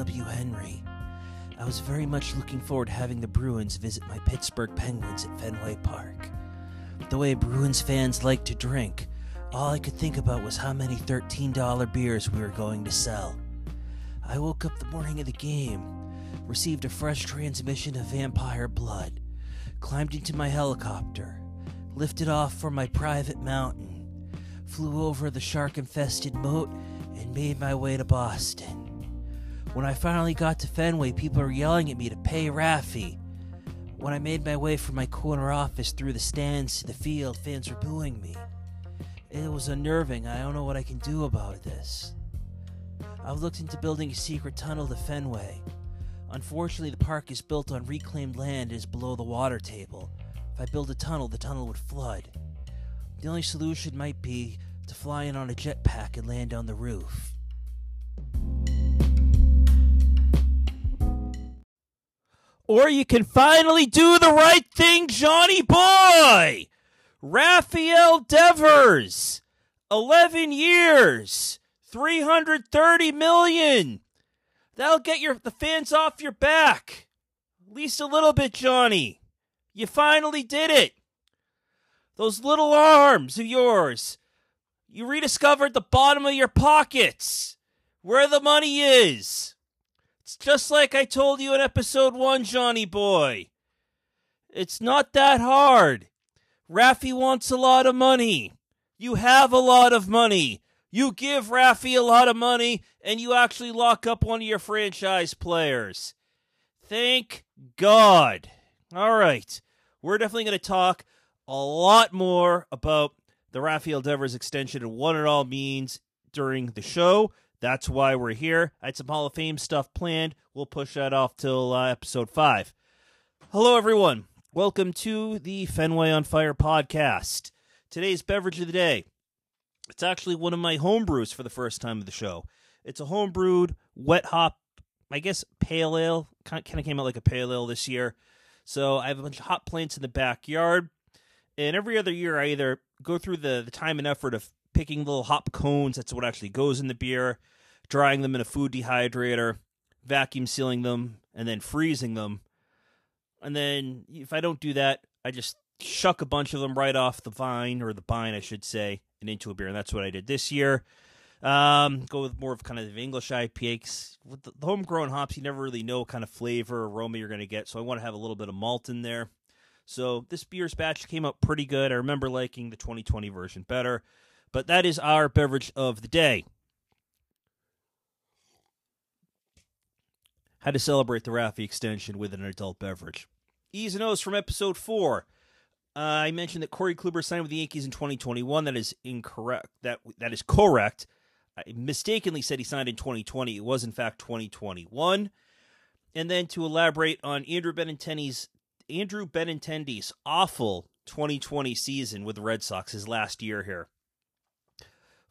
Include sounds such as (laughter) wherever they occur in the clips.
C.W. Henry. I was very much looking forward to having the Bruins visit my Pittsburgh Penguins at Fenway Park. The way Bruins fans like to drink, all I could think about was how many $13 beers we were going to sell. I woke up the morning of the game, received a fresh transmission of vampire blood, climbed into my helicopter, lifted off from my private mountain, flew over the shark infested moat, and made my way to Boston. When I finally got to Fenway, people were yelling at me to pay Raffy. When I made my way from my corner office through the stands to the field, fans were booing me. It was unnerving. I don't know what I can do about this. I've looked into building a secret tunnel to Fenway. Unfortunately, the park is built on reclaimed land and is below the water table. If I build a tunnel, the tunnel would flood. The only solution might be to fly in on a jetpack and land on the roof. Or you can finally do the right thing, Johnny boy! Rafael Devers, 11 years, 330 million. That'll get your the fans off your back. At least a little bit, Johnny. You finally did it. Those little arms of yours. You rediscovered the bottom of your pockets. Where the money is. It's just like I told you in episode 1, Johnny boy. It's not that hard. Raffy wants a lot of money. You have a lot of money. You give Raffy a lot of money, and you actually lock up one of your franchise players. Thank God. All right. We're definitely going to talk a lot more about the Rafael Devers extension and what it all means during the show. That's why we're here. I had some Hall of Fame stuff planned. We'll push that off till uh, episode five. Hello, everyone. Welcome to the Fenway on Fire podcast. Today's beverage of the day. It's actually one of my home brews for the first time of the show. It's a home brewed wet hop, I guess pale ale. Kind of came out like a pale ale this year. So I have a bunch of hot plants in the backyard. And every other year, I either go through the, the time and effort of picking little hop cones. That's what actually goes in the beer, drying them in a food dehydrator, vacuum sealing them, and then freezing them. And then if I don't do that, I just shuck a bunch of them right off the vine, or the vine, I should say, and into a beer. And that's what I did this year. Um, go with more of kind of English IPAs. With the homegrown hops, you never really know what kind of flavor aroma you're going to get. So I want to have a little bit of malt in there. So this beer's batch came out pretty good. I remember liking the 2020 version better. But that is our beverage of the day. How to celebrate the Raffy extension with an adult beverage. E's and O's from episode four. Uh, I mentioned that Corey Kluber signed with the Yankees in 2021. That is incorrect. That that is correct. I mistakenly said he signed in 2020. It was in fact 2021. And then to elaborate on Andrew Benintendi's Andrew Benintendi's awful 2020 season with the Red Sox, his last year here.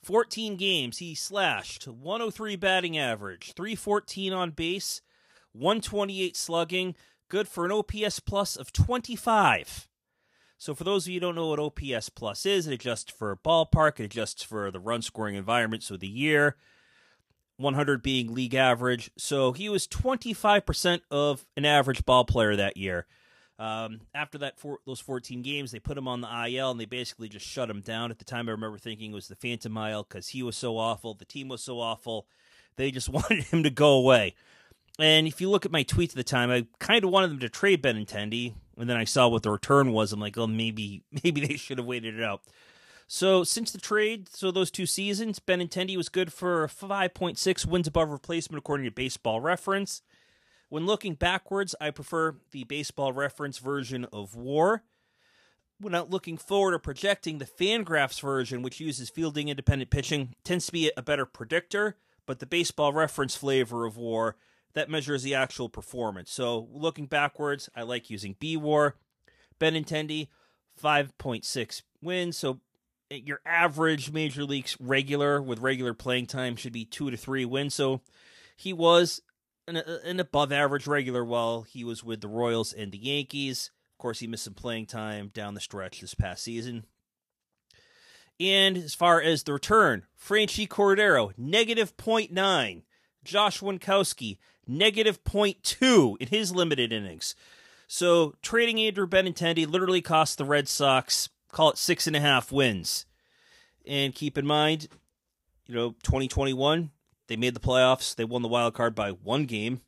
14 games, he slashed 103 batting average, 314 on base, 128 slugging, good for an OPS plus of 25. So for those of you who don't know what OPS plus is, it adjusts for ballpark, it adjusts for the run scoring environment, so the year, 100 being league average. So he was 25% of an average ball player that year. Um, after that, four, those 14 games, they put him on the IL and they basically just shut him down. At the time, I remember thinking it was the Phantom IL because he was so awful, the team was so awful. They just (laughs) wanted him to go away. And if you look at my tweets at the time, I kind of wanted them to trade Benintendi, and then I saw what the return was. I'm like, oh, maybe (laughs) maybe they should have waited it out. So since the trade, so those two seasons, Benintendi was good for 5.6 wins above replacement according to Baseball Reference. When looking backwards, I prefer the baseball reference version of WAR. When out looking forward or projecting, the Fangraphs version, which uses fielding independent pitching, tends to be a better predictor, but the baseball reference flavor of WAR that measures the actual performance. So looking backwards, I like using B WAR. Benintendi, 5.6 wins. So eh, your average major leagues regular with regular playing time should be two to three wins. So he was an, an above average regular while he was with the Royals and the Yankees. Of course, he missed some playing time down the stretch this past season. And as far as the return, Franchy Cordero, negative 0.9. Josh Winckowski, negative 0.2 in his limited innings. So trading Andrew Benintendi literally cost the Red Sox, call it six and a half wins. And keep in mind, you know, 2021, they made the playoffs. They won the wild card by one game.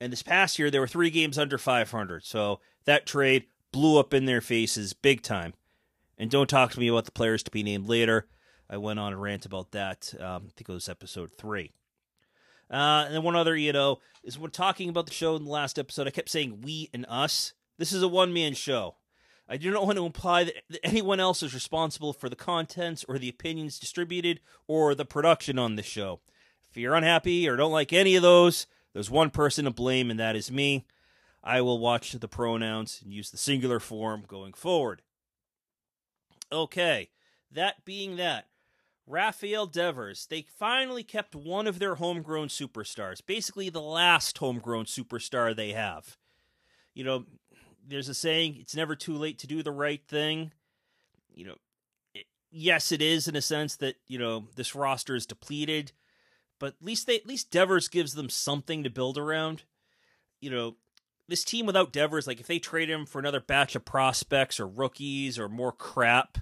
And this past year, there were three games under 500. So that trade blew up in their faces big time. And don't talk to me about the players to be named later. I went on a rant about that. Um, I think it was episode three. Uh, and then one other, you know, is when talking about the show in the last episode, I kept saying we and us. This is a one man show. I do not want to imply that anyone else is responsible for the contents or the opinions distributed or the production on this show. If you're unhappy or don't like any of those, there's one person to blame, and that is me. I will watch the pronouns and use the singular form going forward. Okay, that being that, Rafael Devers, they finally kept one of their homegrown superstars, basically the last homegrown superstar they have. You know, there's a saying, it's never too late to do the right thing. You know, it, yes, it is in a sense that, you know, this roster is depleted, but at least they at least Devers gives them something to build around. You know, this team without Devers, like if they trade him for another batch of prospects or rookies or more crap,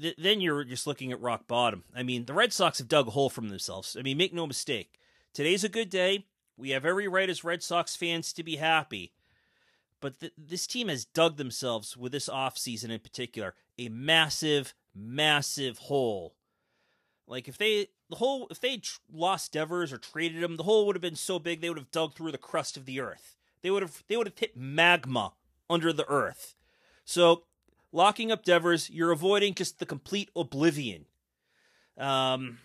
th- then you're just looking at rock bottom. I mean, the Red Sox have dug a hole from themselves. I mean, make no mistake. Today's a good day. We have every right as Red Sox fans to be happy. But th- this team has dug themselves with this offseason in particular a massive, massive hole. Like if they the hole if they tr- lost Devers or traded him, the hole would have been so big they would have dug through the crust of the earth. They would have they would have hit magma under the earth. So locking up Devers, you're avoiding just the complete oblivion. Um,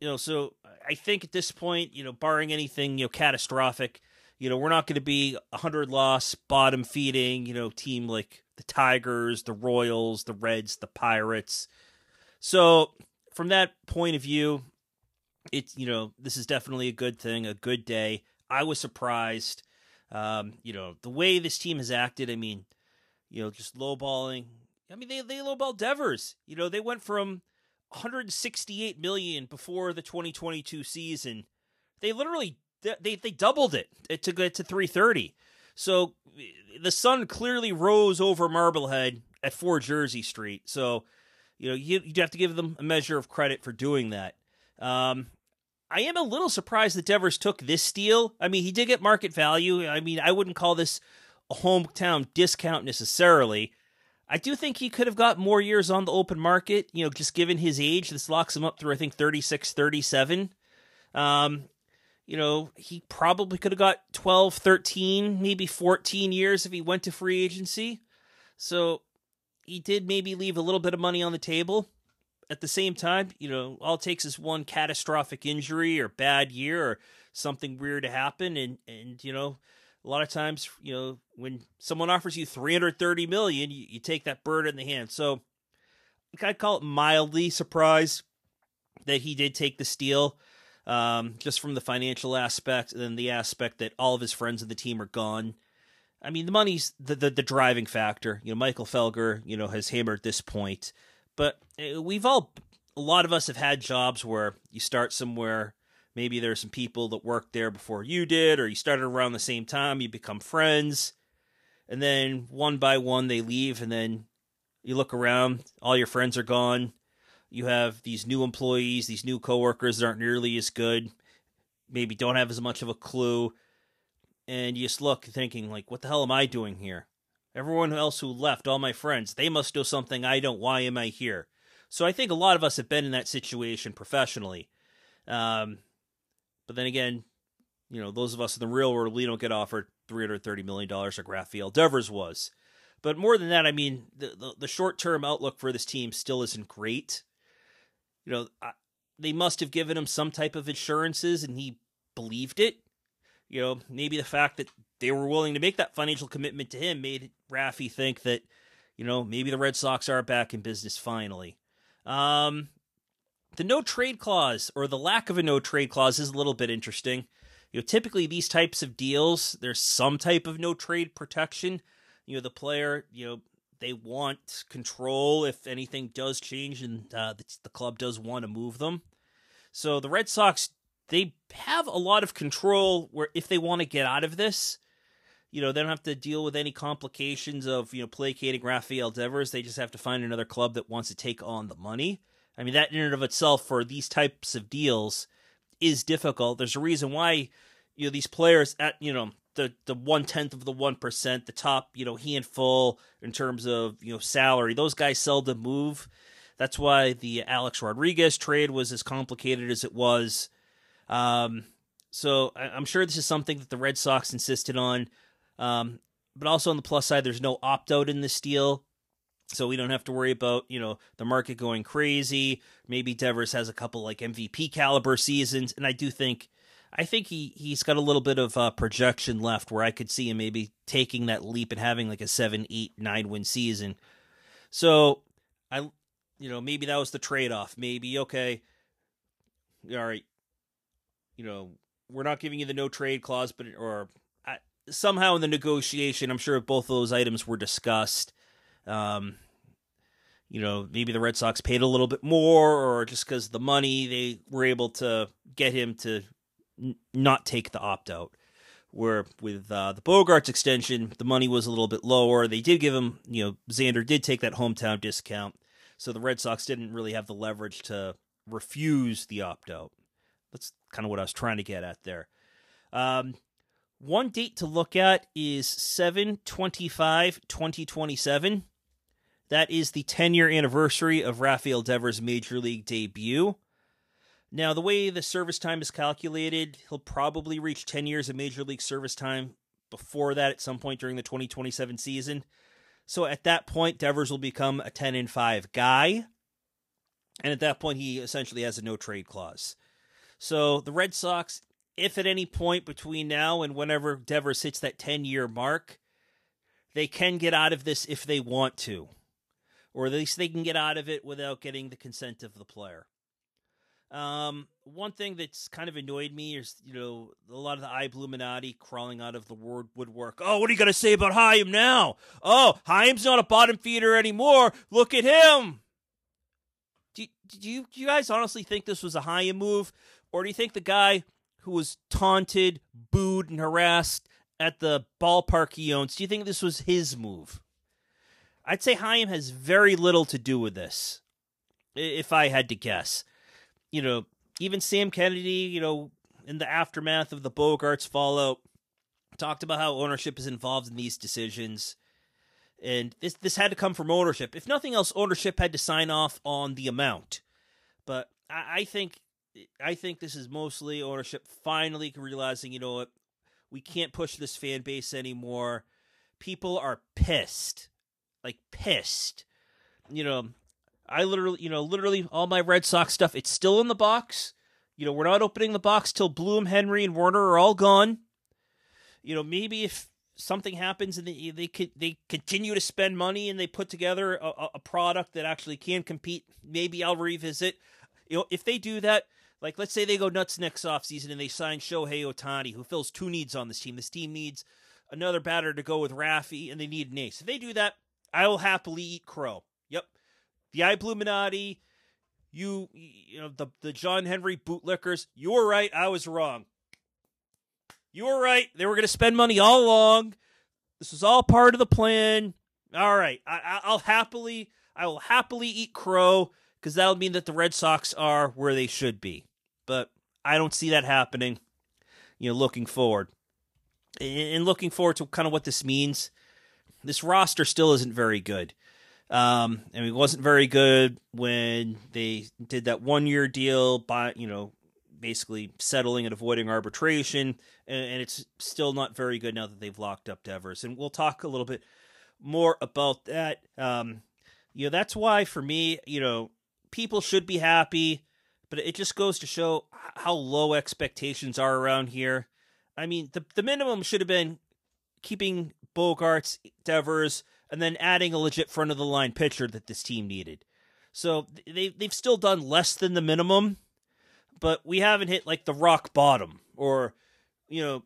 you know, so I think at this point, you know, barring anything you know catastrophic, you know, we're not going to be a hundred loss, bottom feeding, you know, team like the Tigers, the Royals, the Reds, the Pirates. So from that point of view, it's you know this is definitely a good thing, a good day. I was surprised, um, you know, the way this team has acted. I mean, you know, just lowballing. I mean, they they lowballed Devers. You know, they went from 168 million before the 2022 season. They literally they they doubled it to get to 330. So the sun clearly rose over Marblehead at 4 Jersey Street. So you know you you have to give them a measure of credit for doing that. Um, I am a little surprised that Devers took this deal. I mean, he did get market value. I mean, I wouldn't call this a hometown discount necessarily. I do think he could have got more years on the open market, you know, just given his age. This locks him up through, I think, 36, 37. Um, you know, he probably could have got 12, 13, maybe 14 years if he went to free agency. So he did maybe leave a little bit of money on the table. At the same time, you know, all it takes is one catastrophic injury or bad year or something weird to happen. And, and you know, a lot of times, you know, when someone offers you 330 million, you, you take that bird in the hand. So I'd call it mildly surprised that he did take the steal um, just from the financial aspect, and then the aspect that all of his friends of the team are gone. I mean, the money's the, the, the driving factor. You know, Michael Felger, you know, has hammered this point, but uh, we've all, a lot of us have had jobs where you start somewhere. Maybe there's some people that worked there before you did, or you started around the same time. You become friends, and then one by one they leave, and then you look around, all your friends are gone you have these new employees, these new coworkers that aren't nearly as good, maybe don't have as much of a clue, and you just look thinking like, what the hell am I doing here? Everyone else who left, all my friends, they must know something I don't. Why am I here? So I think a lot of us have been in that situation professionally. Um, but then again, you know, those of us in the real world, we don't get offered $330 million like Rafael Devers was. But more than that, I mean, the, the, the short term outlook for this team still isn't great you know, they must have given him some type of assurances and he believed it. You know, maybe the fact that they were willing to make that financial commitment to him made Raffy think that, you know, maybe the Red Sox are back in business finally. Um, the no trade clause or the lack of a no trade clause is a little bit interesting. You know, typically these types of deals, there's some type of no trade protection. You know, the player, you know, they want control if anything does change and uh, the, the club does want to move them. So the Red Sox they have a lot of control where if they want to get out of this, you know, they don't have to deal with any complications of, you know, placating Rafael Devers. They just have to find another club that wants to take on the money. I mean, that in and of itself for these types of deals is difficult. There's a reason why, you know, these players at, you know, the the one tenth of the one percent, the top, you know, handful in terms of you know salary. Those guys seldom move. That's why the Alex Rodriguez trade was as complicated as it was. Um, so I, am sure this is something that the Red Sox insisted on. Um, but also on the plus side, there's no opt out in this deal. So we don't have to worry about, you know, the market going crazy. Maybe Devers has a couple like MVP caliber seasons. And I do think I think he he's got a little bit of uh, projection left where I could see him maybe taking that leap and having like a seven, eight, nine win season. So I, you know, maybe that was the trade off. Maybe okay, all right, you know, we're not giving you the no trade clause, but or somehow in the negotiation, I'm sure both of those items were discussed. Um, you know, maybe the Red Sox paid a little bit more, or just because the money they were able to get him to n- not take the opt out. Where with uh, the Bogaerts extension, the money was a little bit lower. They did give him, you know, Xander did take that hometown discount, so the Red Sox didn't really have the leverage to refuse the opt out. That's kind of what I was trying to get at there. Um, one date to look at is 7 25 2027. That is the 10 year anniversary of Rafael Devers' major league debut. Now, the way the service time is calculated, he'll probably reach 10 years of major league service time before that at some point during the 2027 season. So at that point, Devers will become a 10 and 5 guy. And at that point, he essentially has a no trade clause. So the Red Sox, if at any point between now and whenever Devers hits that 10 year mark, they can get out of this if they want to. Or at least they can get out of it without getting the consent of the player. Um, one thing that's kind of annoyed me is, you know, a lot of the Illuminati crawling out of the word woodwork. Oh, what are you going to say about Chaim now? Oh, Chaim's not a bottom feeder anymore. Look at him. Do, do, you, do you guys honestly think this was a Chaim move? Or do you think the guy who was taunted, booed, and harassed at the ballpark he owns, do you think this was his move? I'd say Chaim has very little to do with this, if I had to guess you know, even Sam Kennedy, you know, in the aftermath of the Bogaerts fallout, talked about how ownership is involved in these decisions. And this this had to come from ownership. If nothing else, ownership had to sign off on the amount. But I, I think I think this is mostly ownership finally realizing, you know what, we can't push this fan base anymore. People are pissed. Like pissed. You know, I literally, you know, literally all my Red Sox stuff, it's still in the box. You know, we're not opening the box till Bloom, Henry, and Werner are all gone. You know, maybe if something happens and they they they continue to spend money and they put together a, a product that actually can compete, maybe I'll revisit. You know, if they do that, like let's say they go nuts next offseason and they sign Shohei Ohtani, who fills two needs on this team. This team needs another batter to go with Raffy, and they need an ace. If they do that, I will happily eat crow Yep. the Illuminati, you you know the the John Henry bootlickers. You were right. I was wrong. You were right. They were going to spend money all along. This was all part of the plan. All right, I, I'll happily I will happily eat crow because that'll mean that the Red Sox are where they should be. But I don't see that happening. You know, looking forward and looking forward to kind of what this means. This roster still isn't very good. Um, and it wasn't very good when they did that one year deal by, you know, basically settling and avoiding arbitration. And, it's still not very good now that they've locked up Devers. And we'll talk a little bit more about that. Um, you know, that's why for me, you know, people should be happy, but it just goes to show how low expectations are around here. I mean, the, the minimum should have been keeping Bogaerts, Devers, and then adding a legit front of the line pitcher that this team needed. So they they've still done less than the minimum, but we haven't hit like the rock bottom or you know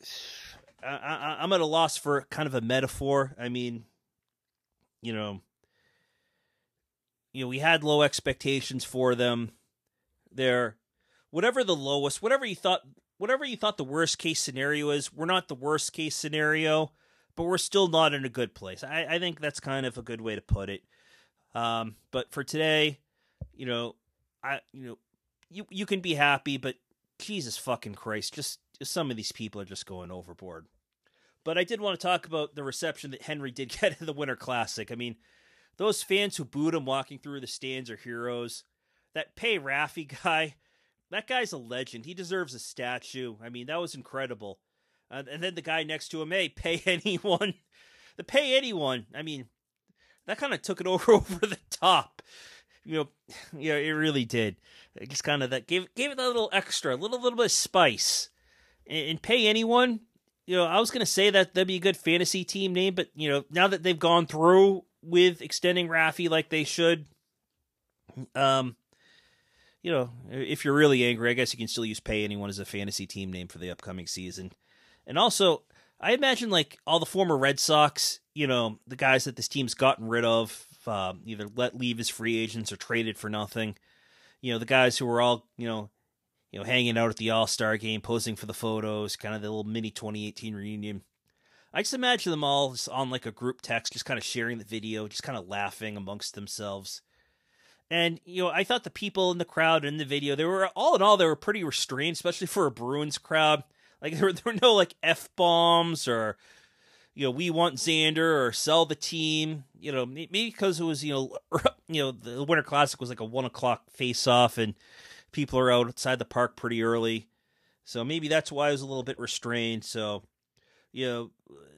(sighs) I I, am at a loss for kind of a metaphor. I mean, you know, you know, we had low expectations for them. They're whatever the lowest, whatever you thought, whatever you thought the worst case scenario is, we're not the worst case scenario, but we're still not in a good place. I, I think that's kind of a good way to put it. Um, but for today, you know, I you know, you you can be happy, but Jesus fucking Christ, just, just some of these people are just going overboard. But I did want to talk about the reception that Henry did (laughs) get in the Winter Classic. I mean, those fans who booed him walking through the stands are heroes. That Pay Raffy (laughs) guy, that guy's a legend. He deserves a statue. I mean, that was incredible. Uh, and then the guy next to him, hey, (laughs) pay anyone. The pay anyone. I mean, that kind of took it (laughs) over over the top. You know, (sighs) yeah, it really did. It just kind of that gave gave it that little extra, a little little bit of spice. And, and pay anyone. You know, I was gonna say that that'd be a good fantasy team name, but you know, now that they've gone through with extending Raffy like they should, um, you know, if you're really angry, I guess you can still use pay anyone as a fantasy team name for the upcoming season. And also, I imagine like all the former Red Sox, you know, the guys that this team's gotten rid of, uh, either let leave as free agents or traded for nothing. You know, the guys who were all, you know, you know, hanging out at the All Star game, posing for the photos, kind of the little mini 2018 reunion. I just imagine them all on like a group text, just kind of sharing the video, just kind of laughing amongst themselves. And you know, I thought the people in the crowd in the video, they were all in all, they were pretty restrained, especially for a Bruins crowd. Like (laughs) there were, there were no like f bombs or you know we want Xander or sell the team. You know maybe because it was you know (laughs) you know the Winter Classic was like a one o'clock face off and people are outside the park pretty early, so maybe that's why I was a little bit restrained. So you know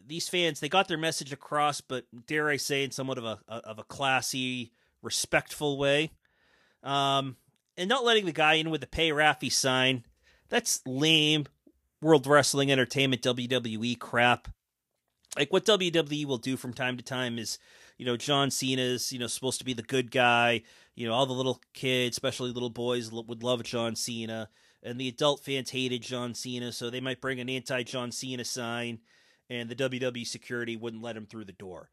these fans they got their message across, but dare I say in somewhat of a of a classy, respectful way. Um, and not letting the guy in with the pay Raffy sign. That's lame. World Wrestling Entertainment WWE crap. Like what WWE will do from time to time is, you know, John Cena's, you know, supposed to be the good guy. You know, all the little kids, especially little boys, would love John Cena, and the adult fans hated John Cena, so they might bring an anti-John Cena sign, and the WWE security wouldn't let him through the door.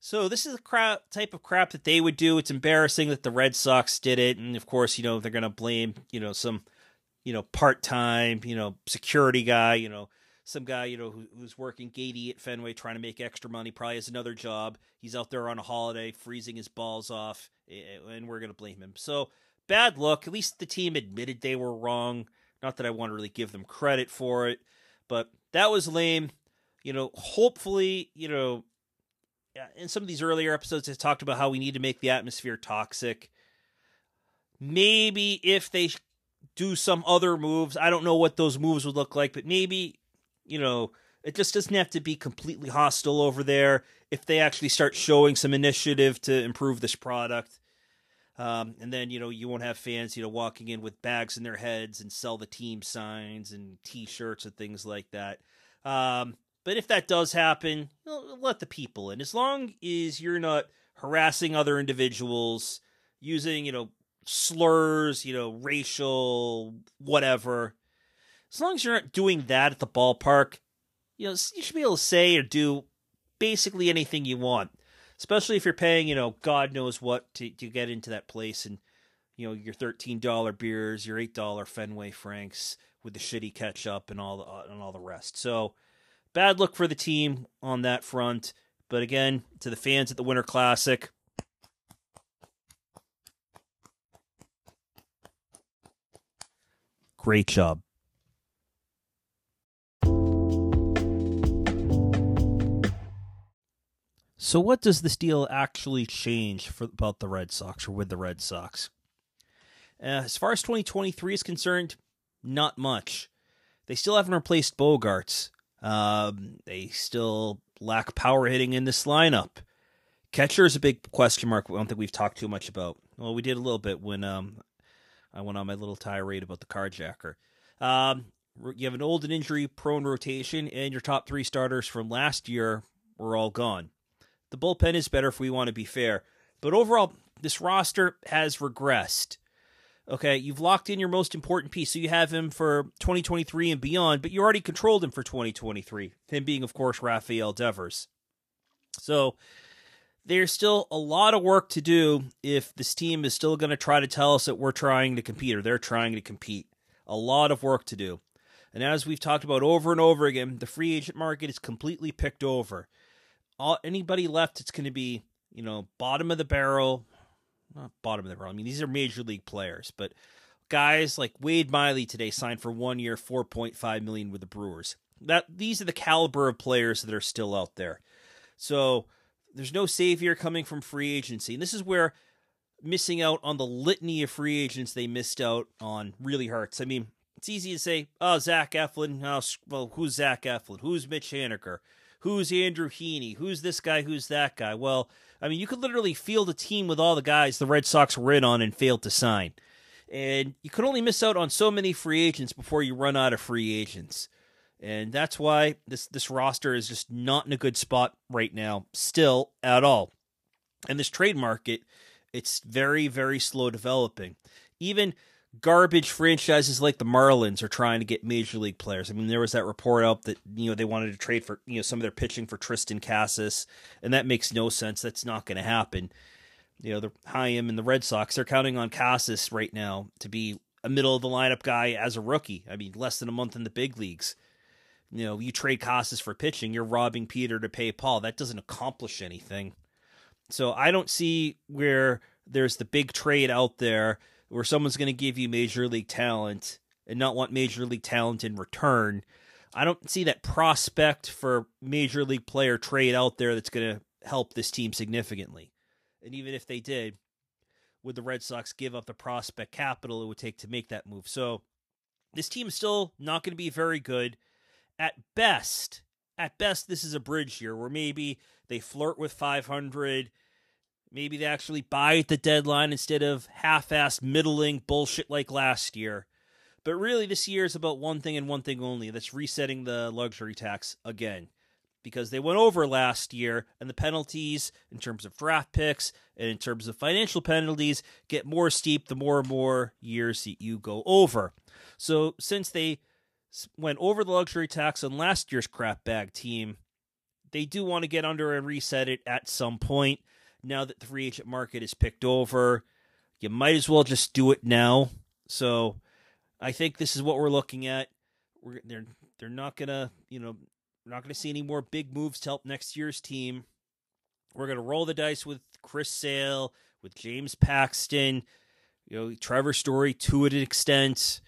So this is the crap type of crap that they would do. It's embarrassing that the Red Sox did it, and of course, you know, they're gonna blame, you know, some you know, part time, you know, security guy, you know, some guy, you know, who, who's working gatey at Fenway trying to make extra money, probably has another job. He's out there on a holiday, freezing his balls off, and we're to blame him. So bad luck. At least the team admitted they were wrong. Not that I want to really give them credit for it, but that was lame. You know, hopefully, you know, in some of these earlier episodes, I talked about how we need to make the atmosphere toxic. Maybe if they do some other moves. I don't know what those moves would look like, but maybe, you know, it just doesn't have to be completely hostile over there if they actually start showing some initiative to improve this product. Um, and then, you know, you won't have fans, you know, walking in with bags in their heads and sell the team signs and t shirts and things like that. Um, but if that does happen, you know, let the people in. As long as you're not harassing other individuals, using, you know, slurs, you know, racial, whatever. As long as you're not doing that at the ballpark, you know, you should be able to say or do basically anything you want. Especially if you're paying, you know, God knows what to, to get into that place and, you know, your $13 beers, your $8 Fenway Franks with the shitty ketchup and all the, uh, and all the rest. So, bad luck for the team on that front. But again, to the fans at the Winter Classic, Great job. So, what does this deal actually change for about the Red Sox or with the Red Sox? Uh, as far as 2023 is concerned, not much. They still haven't replaced Bogaerts. Um, they still lack power hitting in this lineup. Catcher is a big question mark. I don't think we've talked too much about. Well, we did a little bit when um, I went on my little tirade about the carjacker. Um, you have an old and injury prone rotation, and your top three starters from last year were all gone. The bullpen is better if we want to be fair, but overall, this roster has regressed. Okay, you've locked in your most important piece, so you have him for 2023 and beyond, but you already controlled him for 2023. Him being, of course, Rafael Devers. So there's still a lot of work to do if this team is still going to try to tell us that we're trying to compete or they're trying to compete. A lot of work to do. And as we've talked about over and over again, the free agent market is completely picked over. All, anybody left, it's going to be, you know, bottom of the barrel. Not bottom of the barrel. I mean, these are major league players, but guys like Wade Miley today signed for one year, 4.5 million with the Brewers. That these are the caliber of players that are still out there. So there's no savior coming from free agency. And this is where missing out on the litany of free agents they missed out on really hurts. I mean, it's easy to say, oh, Zach Eflin. Oh, well, who's Zach Eflin? Who's Mitch Haniger? Who's Andrew Heaney? Who's this guy? Who's that guy? Well, I mean, you could literally field a team with all the guys the Red Sox were in on and failed to sign. And you could only miss out on so many free agents before you run out of free agents. And that's why this this roster is just not in a good spot right now, still at all. And this trade market, it's very, very slow developing. Even garbage franchises like the Marlins are trying to get major league players. I mean, there was that report out that you know they wanted to trade for you know some of their pitching for Triston Casas, and that makes no sense. That's not going to happen. You know, the Chaim and the Red Sox they're counting on Casas right now to be a middle of the lineup guy as a rookie. I mean, less than a month in the big leagues. You know, you trade Casas for pitching, you're robbing Peter to pay Paul. That doesn't accomplish anything. So I don't see where there's the big trade out there where someone's going to give you major league talent and not want major league talent in return. I don't see that prospect for major league player trade out there that's going to help this team significantly. And even if they did, would the Red Sox give up the prospect capital it would take to make that move? So this team is still not going to be very good. At best, at best, this is a bridge year where maybe they flirt with 500 Maybe they actually buy at the deadline instead of half assed, middling bullshit like last year. But really, this year is about one thing and one thing only that's resetting the luxury tax again. Because they went over last year, and the penalties in terms of draft picks and in terms of financial penalties get more steep the more and more years that you go over. So, since they went over the luxury tax on last year's crap bag team, they do want to get under and reset it at some point now that the free agent market is picked over. You might as well just do it now. So I think this is what we're looking at. We're they're they're not gonna you know we're not gonna see any more big moves to help next year's team. We're gonna roll the dice with Chris Sale, with James Paxton, you know Trevor Story to an extent.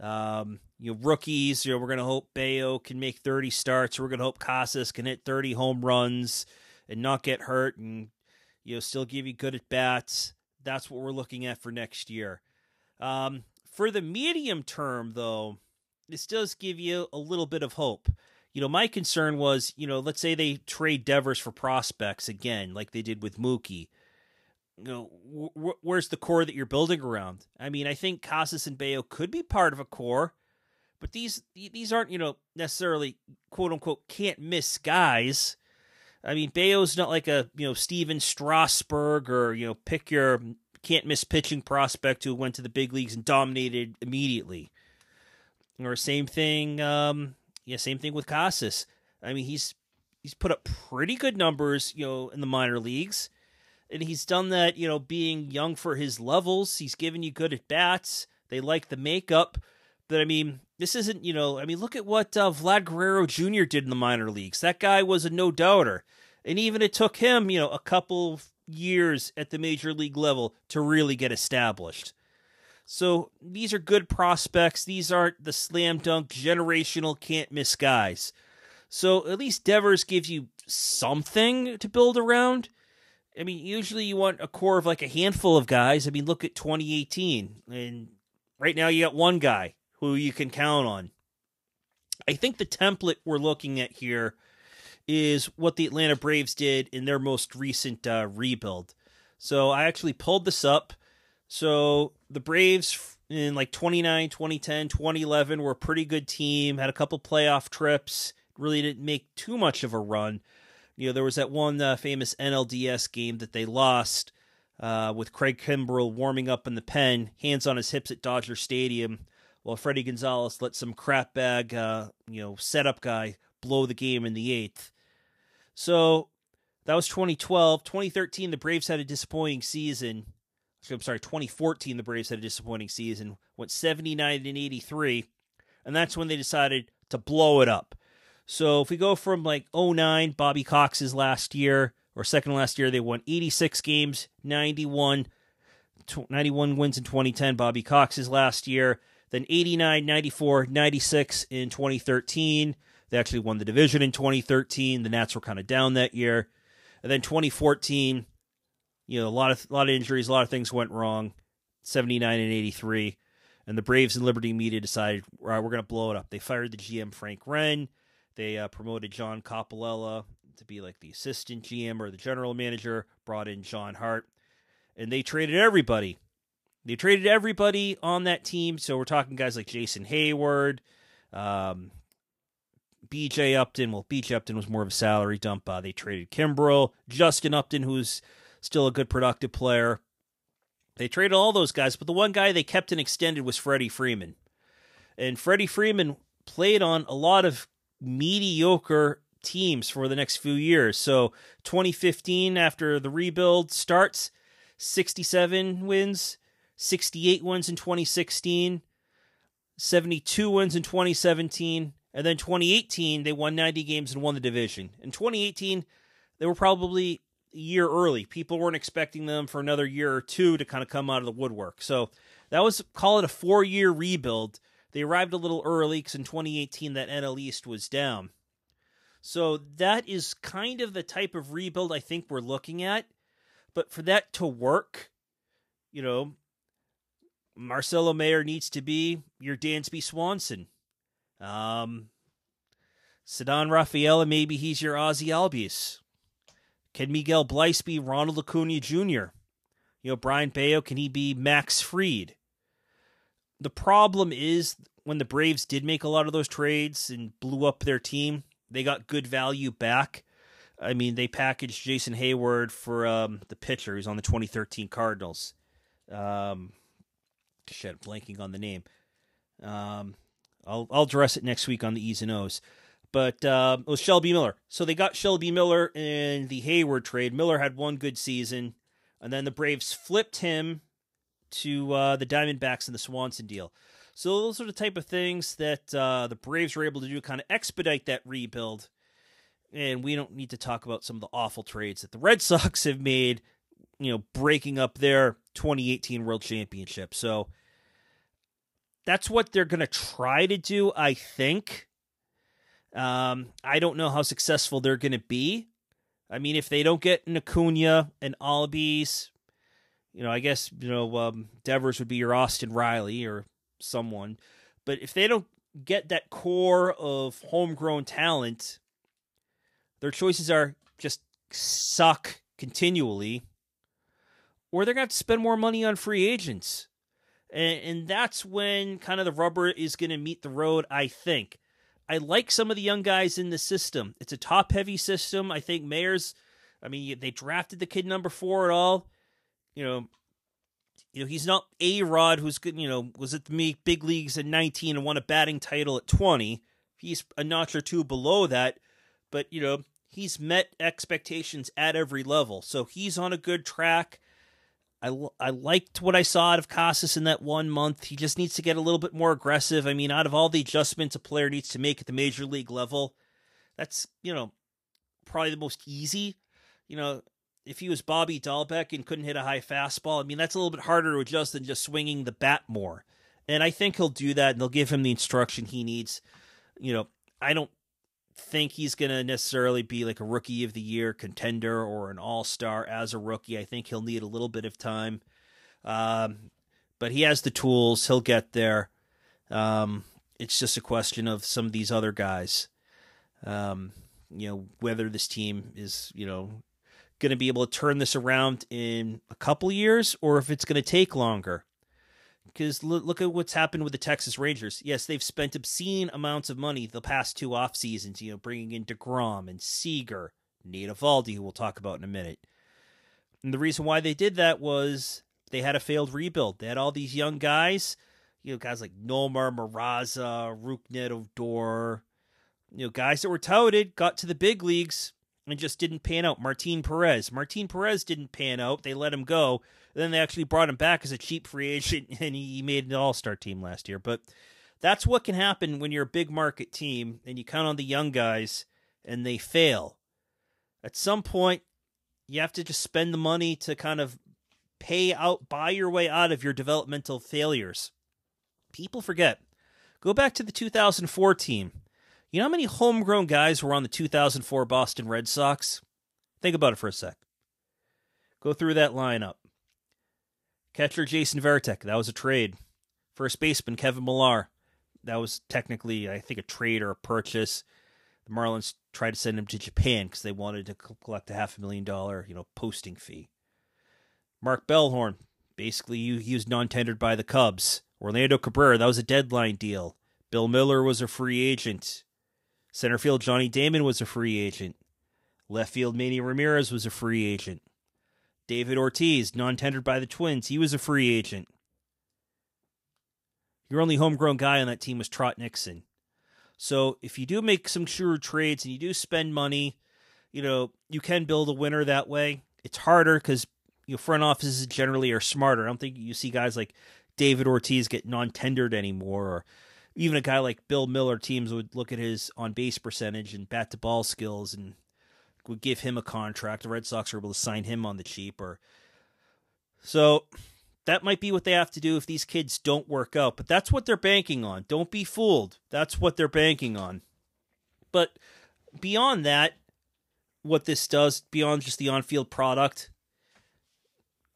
Um, you know rookies. You know we're gonna hope Bello can make thirty starts. We're gonna hope Casas can hit thirty home runs and not get hurt and you know, still give you good at bats. That's what we're looking at for next year. Um, for the medium term, though, this does give you a little bit of hope. You know, my concern was, you know, let's say they trade Devers for prospects again, like they did with Mookie. You know, wh- where's the core that you're building around? I mean, I think Casas and Bello could be part of a core, but these these aren't, you know, necessarily quote unquote can't miss guys. I mean, Bello's not like a you know Stephen Strasburg or you know pick your can't miss pitching prospect who went to the big leagues and dominated immediately. Or same thing, um, yeah, same thing with Casas. I mean, he's he's put up pretty good numbers, you know, in the minor leagues, and he's done that, you know, being young for his levels. He's given you good at bats. They like the makeup, but I mean, this isn't, you know, I mean, look at what uh, Vlad Guerrero Jr. did in the minor leagues. That guy was a no doubter. And even it took him, you know, a couple years at the major league level to really get established. So these are good prospects. These aren't the slam dunk generational can't miss guys. So at least Devers gives you something to build around. I mean, usually you want a core of like a handful of guys. I mean, look at 2018. And right now you got one guy who you can count on. I think the template we're looking at here is what the Atlanta Braves did in their most recent uh, rebuild. So I actually pulled this up. So the Braves in like 29, 2010, 2011 were a pretty good team, had a couple playoff trips, really didn't make too much of a run. You know, there was that one uh, famous NLDS game that they lost uh, with Craig Kimbrel warming up in the pen, hands on his hips at Dodger Stadium, while Fredi Gonzalez let some crap bag, uh, you know, setup guy blow the game in the eighth. So that was 2012. 2013, the Braves had a disappointing season. I'm sorry, 2014, the Braves had a disappointing season, went 79 and 83, and that's when they decided to blow it up. So if we go from like 09, Bobby Cox's last year, or second last year, they won 86 games, 91, 91 wins in 2010, Bobby Cox's last year. Then 89, 94, 96 in 2013. They actually won the division in 2013. The Nats were kind of down that year. And then 2014, you know, a lot of a lot of injuries, a lot of things went wrong. 79 and 83. And the Braves and Liberty Media decided, all right, we're going to blow it up. They fired the GM, Frank Wren. They uh, promoted John Coppolella to be like the assistant GM or the general manager, brought in John Hart, and they traded everybody. They traded everybody on that team. So we're talking guys like Jason Heyward, um, BJ Upton. Well, BJ Upton was more of a salary dump. Uh, they traded Kimbrel, Justin Upton, who's still a good productive player. They traded all those guys, but the one guy they kept and extended was Freddie Freeman. And Freddie Freeman played on a lot of mediocre teams for the next few years. So 2015, after the rebuild starts, 67 wins, 68 wins in 2016, 72 wins in 2017, and then 2018 they won 90 games and won the division. In 2018, they were probably a year early. People weren't expecting them for another year or two to kind of come out of the woodwork. So that was call it a four-year rebuild. They arrived a little early because in 2018 that NL East was down. So that is kind of the type of rebuild I think we're looking at. But for that to work, you know, Marcelo Mayer needs to be your Dansby Swanson. Um, Ceddanne Rafaela, maybe he's your Ozzie Albies. Can Miguel Bleis be Ronald Acuna Jr.? You know, Brayan Bello, can he be Max Fried? The problem is when the Braves did make a lot of those trades and blew up their team, they got good value back. I mean, they packaged Jason Heyward for um, the pitcher who's on the 2013 Cardinals. Um, shit, blanking on the name. Um, I'll I'll address it next week on the E's and O's. But uh, it was Shelby Miller. So they got Shelby Miller in the Heyward trade. Miller had one good season, and then the Braves flipped him to uh, the Diamondbacks in the Swanson deal. So those are the type of things that uh, the Braves were able to do, kind of expedite that rebuild. And we don't need to talk about some of the awful trades that the Red (laughs) Sox have made, you know, breaking up their 2018 World Championship. So that's what they're going to try to do, I think. Um, I don't know how successful they're going to be. I mean, if they don't get an Acuna and Albies, you know, I guess you know um, Devers would be your Austin Riley or someone, but if they don't get that core of homegrown talent, their choices are just suck continually, or they're going to have to spend more money on free agents. And, and that's when kind of the rubber is going to meet the road, I think. I like some of the young guys in the system. It's a top heavy system. I think Mayer's, I mean, they drafted the kid number four at all. You know, you know, he's not A Rod, who's good, you know, was at the big leagues at 19 and won a batting title at 20. He's a notch or two below that, but, you know, he's met expectations at every level. So he's on a good track. I, I liked what I saw out of Casas in that one month. He just needs to get a little bit more aggressive. I mean, out of all the adjustments a player needs to make at the major league level, that's, you know, probably the most easy. You know, if he was Bobby Dalbec and couldn't hit a high fastball, I mean, that's a little bit harder to adjust than just swinging the bat more. And I think he'll do that and they'll give him the instruction he needs. You know, I don't think he's going to necessarily be like a rookie of the year contender or an all star as a rookie. I think he'll need a little bit of time. Um, but he has the tools, he'll get there. Um, it's just a question of some of these other guys. Um, you know, whether this team is, you know, going to be able to turn this around in a couple years or if it's going to take longer because look, look at what's happened with the Texas Rangers. Yes, they've spent obscene amounts of money the past two off seasons, you know, bringing in DeGrom and Seager, Nate Eovaldi, who we'll talk about in a minute. And the reason why they did that was they had a failed rebuild. They had all these young guys, you know, guys like Nomar Mazara, Rougned Odor, you know, guys that were touted, got to the big leagues and just didn't pan out. Martin Perez. Martin Perez didn't pan out. They let him go. Then they actually brought him back as a cheap free agent, (laughs) and he made an All Star team last year. But that's what can happen when you're a big market team and you count on the young guys and they fail. At some point, you have to just spend the money to kind of pay out, buy your way out of your developmental failures. People forget. Go back to the 2004 team. You know how many homegrown guys were on the 2004 Boston Red Sox? Think about it for a sec. Go through that lineup. Catcher Jason Varitek, that was a trade. First baseman Kevin Millar, that was technically, I think, a trade or a purchase. The Marlins tried to send him to Japan because they wanted to collect a half a million dollar, you know, posting fee. Mark Bellhorn, basically, he was non-tendered by the Cubs. Orlando Cabrera, that was a deadline deal. Bill Mueller was a free agent. Center field Johnny Damon was a free agent. Left field Manny Ramirez was a free agent. David Ortiz, non-tendered by the Twins, he was a free agent. Your only homegrown guy on that team was Trot Nixon. So if you do make some sure trades and you do spend money, you know, you can build a winner that way. It's harder because your front offices generally are smarter. I don't think you see guys like David Ortiz get non-tendered anymore, or even a guy like Bill Mueller Teams would look at his on-base percentage and bat-to-ball skills and would give him a contract. The Red Sox are able to sign him on the cheap, or so that might be what they have to do if these kids don't work out. But that's what they're banking on. Don't be fooled. That's what they're banking on. But beyond that, what this does, beyond just the on field product,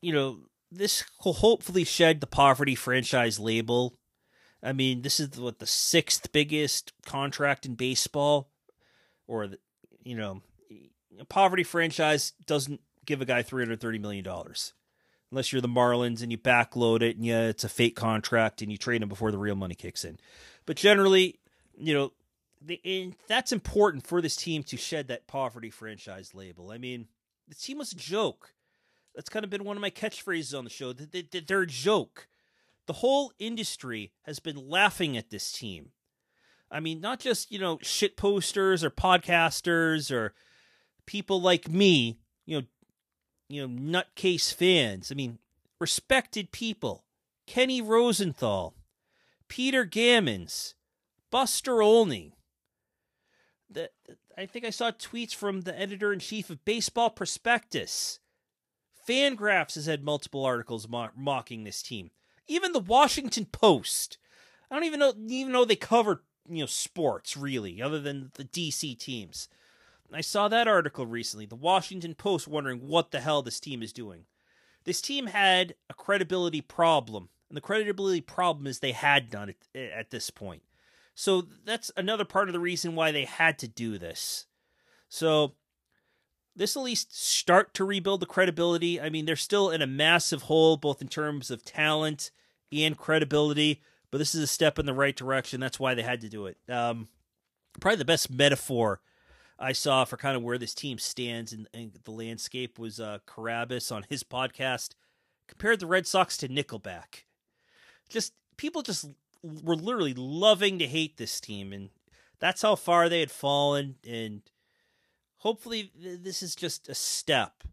you know, this will hopefully shed the poverty franchise label. I mean, this is what the sixth biggest contract in baseball, or the, you know, poverty franchise doesn't give a guy three hundred thirty million dollars unless you're the Marlins and you backload it and yeah, it's a fake contract and you trade him before the real money kicks in. But generally, you know, the, that's important for this team to shed that poverty franchise label. I mean, the team was a joke. That's kind of been one of my catchphrases on the show. They're a joke. The whole industry has been laughing at this team. I mean, not just, you know, shit posters or podcasters or people like me, you know, you know, nutcase fans. I mean, respected people. Kenny Rosenthal, Peter Gammons, Buster Olney. The, I think I saw tweets from the editor in chief of Baseball Prospectus. Fangraphs has had multiple articles mo- mocking this team. Even the Washington Post. I don't even know even know they cover you know sports really, other than the DC teams. I saw that article recently, the Washington Post wondering what the hell this team is doing. This team had a credibility problem, and the credibility problem is they had none at, at this point. So that's another part of the reason why they had to do this. So this at least start to rebuild the credibility. I mean, they're still in a massive hole, both in terms of talent and credibility, but this is a step in the right direction. That's why they had to do it. Um, probably the best metaphor I saw for kind of where this team stands in, in the landscape was uh, Carrabis on his podcast compared the Red Sox to Nickelback. Just people just were literally loving to hate this team, and that's how far they had fallen. And hopefully, this is just a step.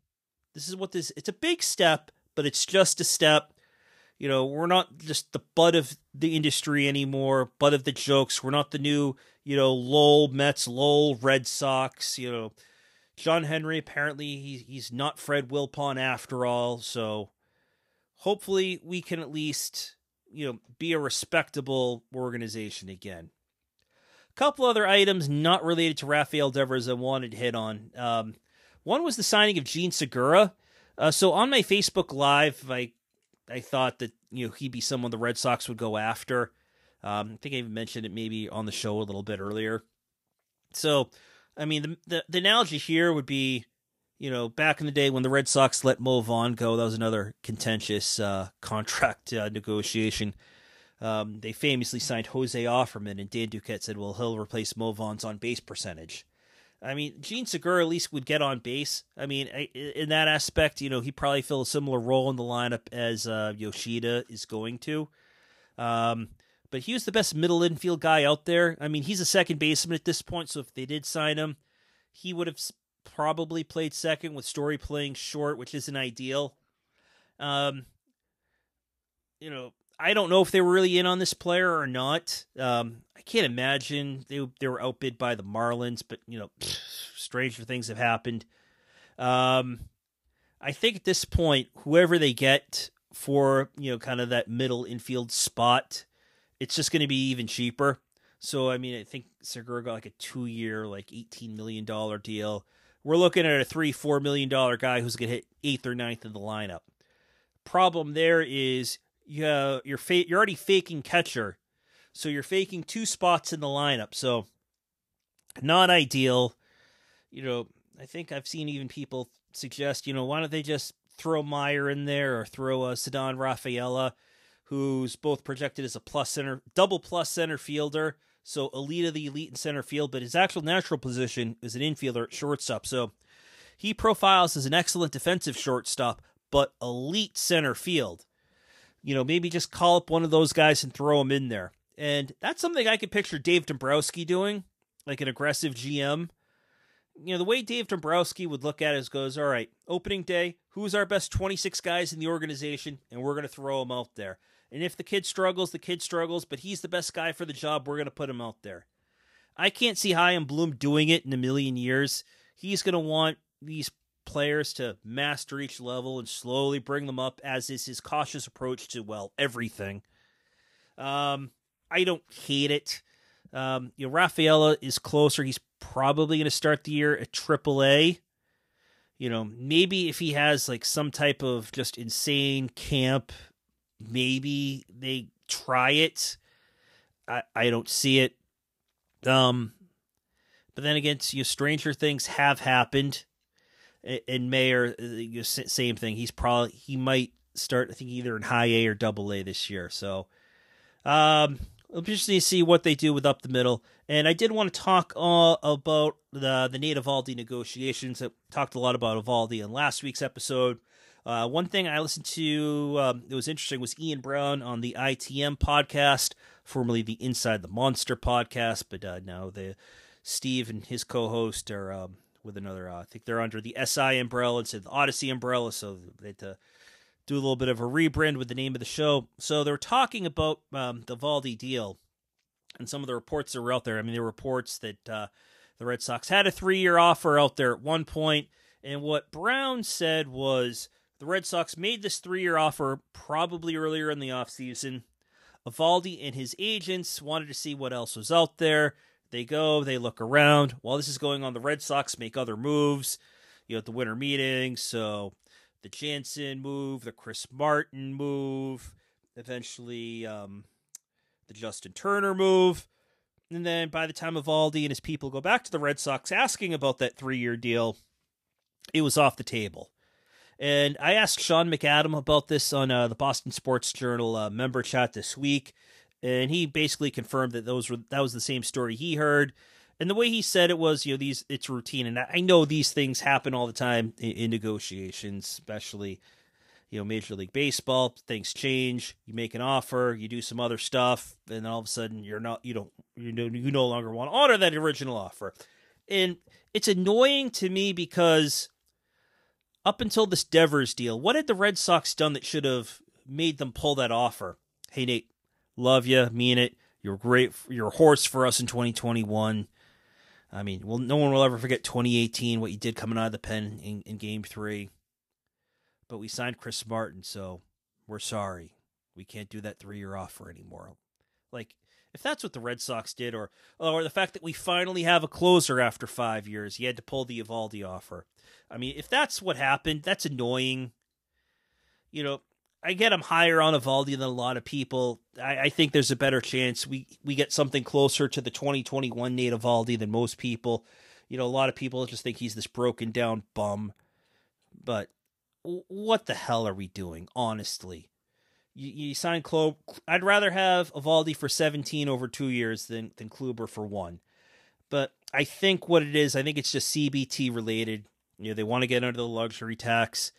This is what this. It's a big step, but it's just a step. You know, we're not just the butt of the industry anymore, butt of the jokes. We're not the new you know, Lowell Mets, Lowell Red Sox, you know, John Henry apparently he, he's not Fred Wilpon after all, so hopefully we can at least, you know, be a respectable organization again. A couple other items not related to Rafael Devers I wanted to hit on. Um, one was the signing of Jean Segura. Uh, so on my Facebook Live, I I thought that you know he'd be someone the Red Sox would go after. Um, I think I even mentioned it maybe on the show a little bit earlier. So, I mean, the, the, the analogy here would be, you know, back in the day when the Red Sox let Mo Vaughn go, that was another contentious uh, contract uh, negotiation. Um, they famously signed Jose Offerman, and Dan Duquette said, well, he'll replace Mo Vaughn's on base percentage. I mean, Jean Segura at least would get on base. I mean, in that aspect, you know, he probably fill a similar role in the lineup as uh, Yoshida is going to. Um, but he was the best middle infield guy out there. I mean, he's a second baseman at this point, so if they did sign him, he would have probably played second with Story playing short, which isn't ideal. Um, you know, I don't know if they were really in on this player or not. Um, I can't imagine they they were outbid by the Marlins, but you know, stranger things have happened. Um, I think at this point, whoever they get for you know kind of that middle infield spot, it's just going to be even cheaper. So I mean, I think Segura got like a two year, like eighteen million dollar deal. We're looking at a three four million dollar guy who's going to hit eighth or ninth in the lineup. Problem there is you uh, you're fa- you're already faking catcher, so you're faking two spots in the lineup. So not ideal. You know, I think I've seen even people suggest, you know, why don't they just throw Mayer in there or throw a uh, Ceddanne Rafaela, who's both projected as a plus center, double plus center fielder. So elite of the elite in center field, but his actual natural position is an infielder at shortstop. So he profiles as an excellent defensive shortstop, but elite center field. You know, maybe just call up one of those guys and throw him in there. And that's something I could picture Dave Dombrowski doing, like an aggressive GM you know, the way Dave Dombrowski would look at it is goes, all right, opening day, who's our best 26 guys in the organization? And we're going to throw them out there. And if the kid struggles, the kid struggles, but he's the best guy for the job, we're going to put him out there. I can't see Chaim Bloom doing it in a million years. He's going to want these players to master each level and slowly bring them up, as is his cautious approach to, well, everything. Um, I don't hate it. Um, you know, Rafaela is closer. He's probably going to start the year at AAA. You know, maybe if he has like some type of just insane camp, maybe they try it. I I don't see it. Um, but then again, you know, stranger things have happened. And Mayer, uh, same thing. He's probably he might start. I think either in high A or double A this year. So, um, It'll be interesting to see what they do with up the middle. And I did want to talk uh, about the the Nate Eovaldi negotiations. I talked a lot about Eovaldi in last week's episode. Uh, one thing I listened to um, that was interesting was Ian Brown on the ITM podcast, formerly the Inside the Monster podcast, but uh, now the Steve and his co-host are um, with another. Uh, I think they're under the SI umbrella instead of the Odyssey umbrella, so they had to do a little bit of a rebrand with the name of the show. So they're talking about um, the Valdi deal and some of the reports that were out there. I mean, there were reports that uh, the Red Sox had a three year offer out there at one point, and what Brown said was the Red Sox made this three year offer probably earlier in the offseason. Eovaldi and his agents wanted to see what else was out there. They go, they look around. While this is going on, the Red Sox make other moves, you know, at the winter meeting. So the Jansen move, the Chris Martin move, eventually um, the Justin Turner move. And then by the time Eovaldi and his people go back to the Red Sox asking about that three year deal, it was off the table. And I asked Sean McAdam about this on uh, the Boston Sports Journal uh, member chat this week, and he basically confirmed that those were that was the same story he heard and the way he said it was, you know, these it's routine, and I know these things happen all the time in, in negotiations, especially you know Major League Baseball. Things change. You make an offer, you do some other stuff, and then all of a sudden you're not you don't you know you no longer want to honor that original offer, and it's annoying to me because up until this Devers deal, what had the Red Sox done that should have made them pull that offer? Hey Nate, love you, mean it. You're great. You're a horse for us in 2021. I mean, well, no one will ever forget 2018, what you did coming out of the pen in, in game three. But we signed Chris Martin, so we're sorry. We can't do that three year offer anymore. Like, if that's what the Red Sox did, or or the fact that we finally have a closer after five years, he had to pull the Eovaldi offer. I mean, if that's what happened, that's annoying. You know, I get him higher on Eovaldi than a lot of people. I, I, think there's a better chance we we get something closer to the 2021 Nate Eovaldi than most people. You know, a lot of people just think he's this broken down bum. But what the hell are we doing, honestly? You, you sign Klo. I'd rather have Eovaldi for 17 over two years than than Kluber for one. But I think what it is, I think it's just CBT related. You know, they want to get under the luxury tax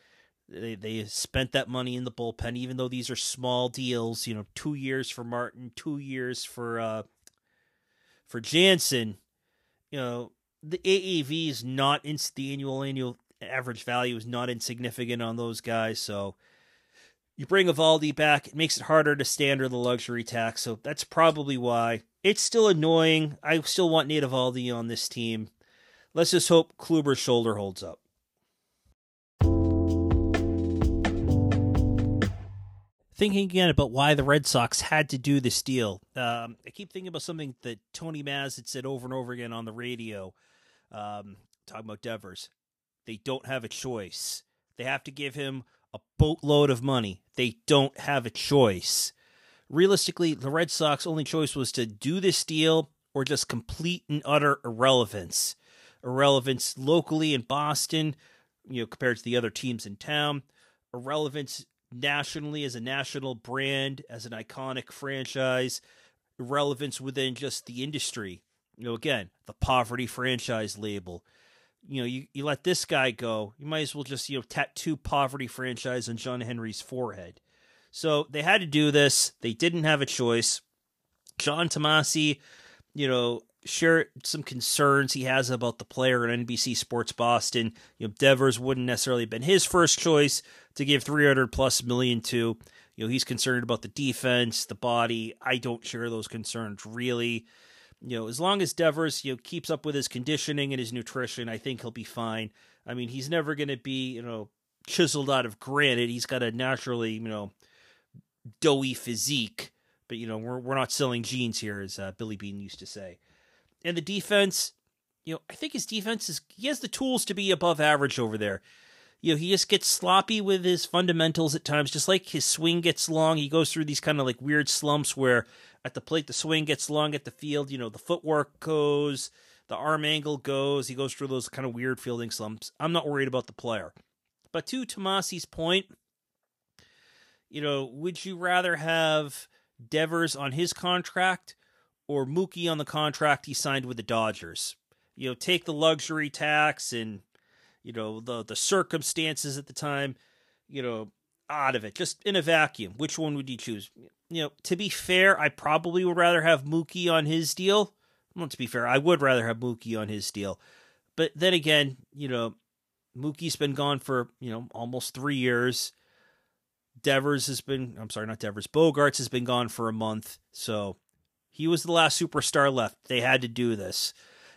they they spent that money in the bullpen, even though these are small deals. You know, two years for Martin, two years for uh, for Jansen. You know, the AAV is not in the annual annual average value is not insignificant on those guys. So, You bring Eovaldi back, it makes it harder to stay under the luxury tax, so that's probably why. It's still annoying. I still want Nate Eovaldi on this team. Let's just hope Kluber's shoulder holds up. Thinking again about why the Red Sox had to do this deal, um, I keep thinking about something that Tony Maz had said over and over again on the radio, um, talking about Devers. They don't have a choice. They have to give him a boatload of money. They don't have a choice. Realistically, the Red Sox' only choice was to do this deal or just complete and utter irrelevance. Irrelevance locally in Boston, you know, compared to the other teams in town. Irrelevance nationally as a national brand, as an iconic franchise. relevance within just the industry. You know, again, the poverty franchise label you know, you, you let this guy go, you might as well just, you know, tattoo poverty franchise on John Henry's forehead. So they had to do this. They didn't have a choice. John Tomase, you know, shared some concerns he has about the player at NBC Sports Boston. You know, Devers wouldn't necessarily have been his first choice to give 300 plus million to. You know, he's concerned about the defense, the body. I don't share those concerns really you know, as long as Devers, you know, keeps up with his conditioning and his nutrition, I think he'll be fine. I mean, he's never going to be, you know, chiseled out of granite. He's got a naturally, you know, doughy physique, but you know, we're we're not selling jeans here, as uh, Billy Beane used to say. And the defense, you know, I think his defense is he has the tools to be above average over there. You know, he just gets sloppy with his fundamentals at times, just like his swing gets long. He goes through these kind of like weird slumps where at the plate, the swing gets long at the field. You know, the footwork goes, the arm angle goes. He goes through those kind of weird fielding slumps. I'm not worried about the player. But to Tomase's point, you know, would you rather have Devers on his contract or Mookie on the contract he signed with the Dodgers? You know, take the luxury tax and you know the the circumstances at the time, you know, out of it, just in a vacuum. Which one would you choose? you know, to be fair, I probably would rather have Mookie on his deal. Well, to be fair, I would rather have Mookie on his deal. But then again, you know, Mookie's been gone for, you know, almost three years. Devers has been, I'm sorry, not Devers, Bogaerts has been gone for a month. So he was the last superstar left. They had to do this.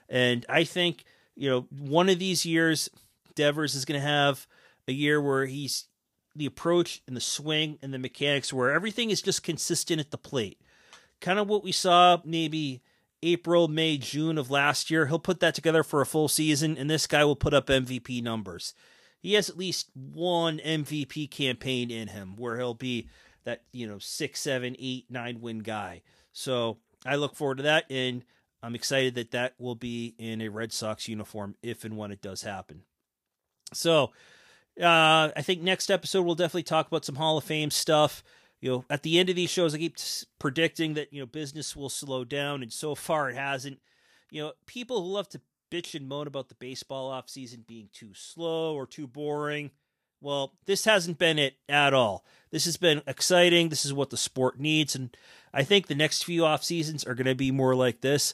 And I think, you know, one of these years, Devers is going to have a year where he's the approach and the swing and the mechanics where everything is just consistent at the plate. Kind of what we saw maybe April, May, June of last year. He'll put that together for a full season, and this guy will put up MVP numbers. He has at least one MVP campaign in him where he'll be that, you know, six, seven, eight, nine win guy. So I look forward to that, and I'm excited that that will be in a Red Sox uniform if and when it does happen. So, uh, I think next episode we'll definitely talk about some Hall of Fame stuff. You know, at the end of these shows, I keep predicting that you know business will slow down, and so far it hasn't. You know, people who love to bitch and moan about the baseball off season being too slow or too boring. Well, this hasn't been it at all. This has been exciting. This is what the sport needs, and I think the next few off seasons are going to be more like this.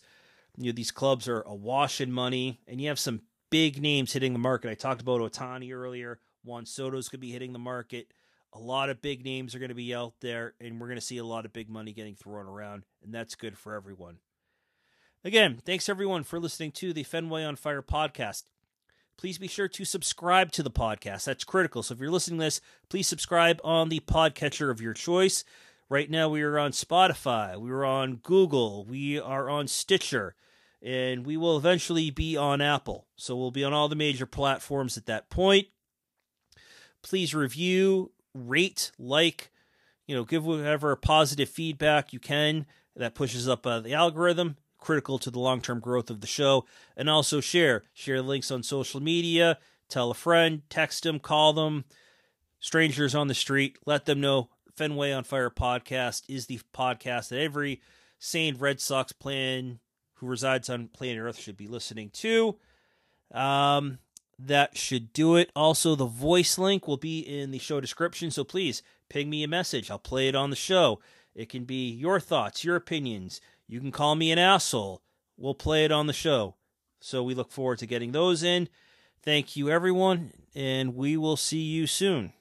You know, these clubs are awash in money, and you have some big names hitting the market. I talked about Ohtani earlier. Juan Soto's going to be hitting the market. A lot of big names are going to be out there, and we're going to see a lot of big money getting thrown around, and that's good for everyone. Again, thanks everyone for listening to the Fenway on Fire podcast. Please be sure to subscribe to the podcast. That's critical. So if you're listening to this, please subscribe on the podcatcher of your choice. Right now, we are on Spotify, we are on Google, we are on Stitcher, and we will eventually be on Apple. So we'll be on all the major platforms at that point please review, rate, like, you know, give whatever positive feedback you can that pushes up uh, the algorithm, critical to the long term growth of the show. And also share. Share links on social media, tell a friend, text them, call them, strangers on the street, let them know Fenway on Fire podcast is the podcast that every sane Red Sox plan who resides on planet Earth should be listening to. Um, that should do it. Also, the voice link will be in the show description, so please ping me a message. I'll play it on the show. It can be your thoughts, your opinions. You can call me an asshole. We'll play it on the show. So we look forward to getting those in. Thank you, everyone, and we will see you soon.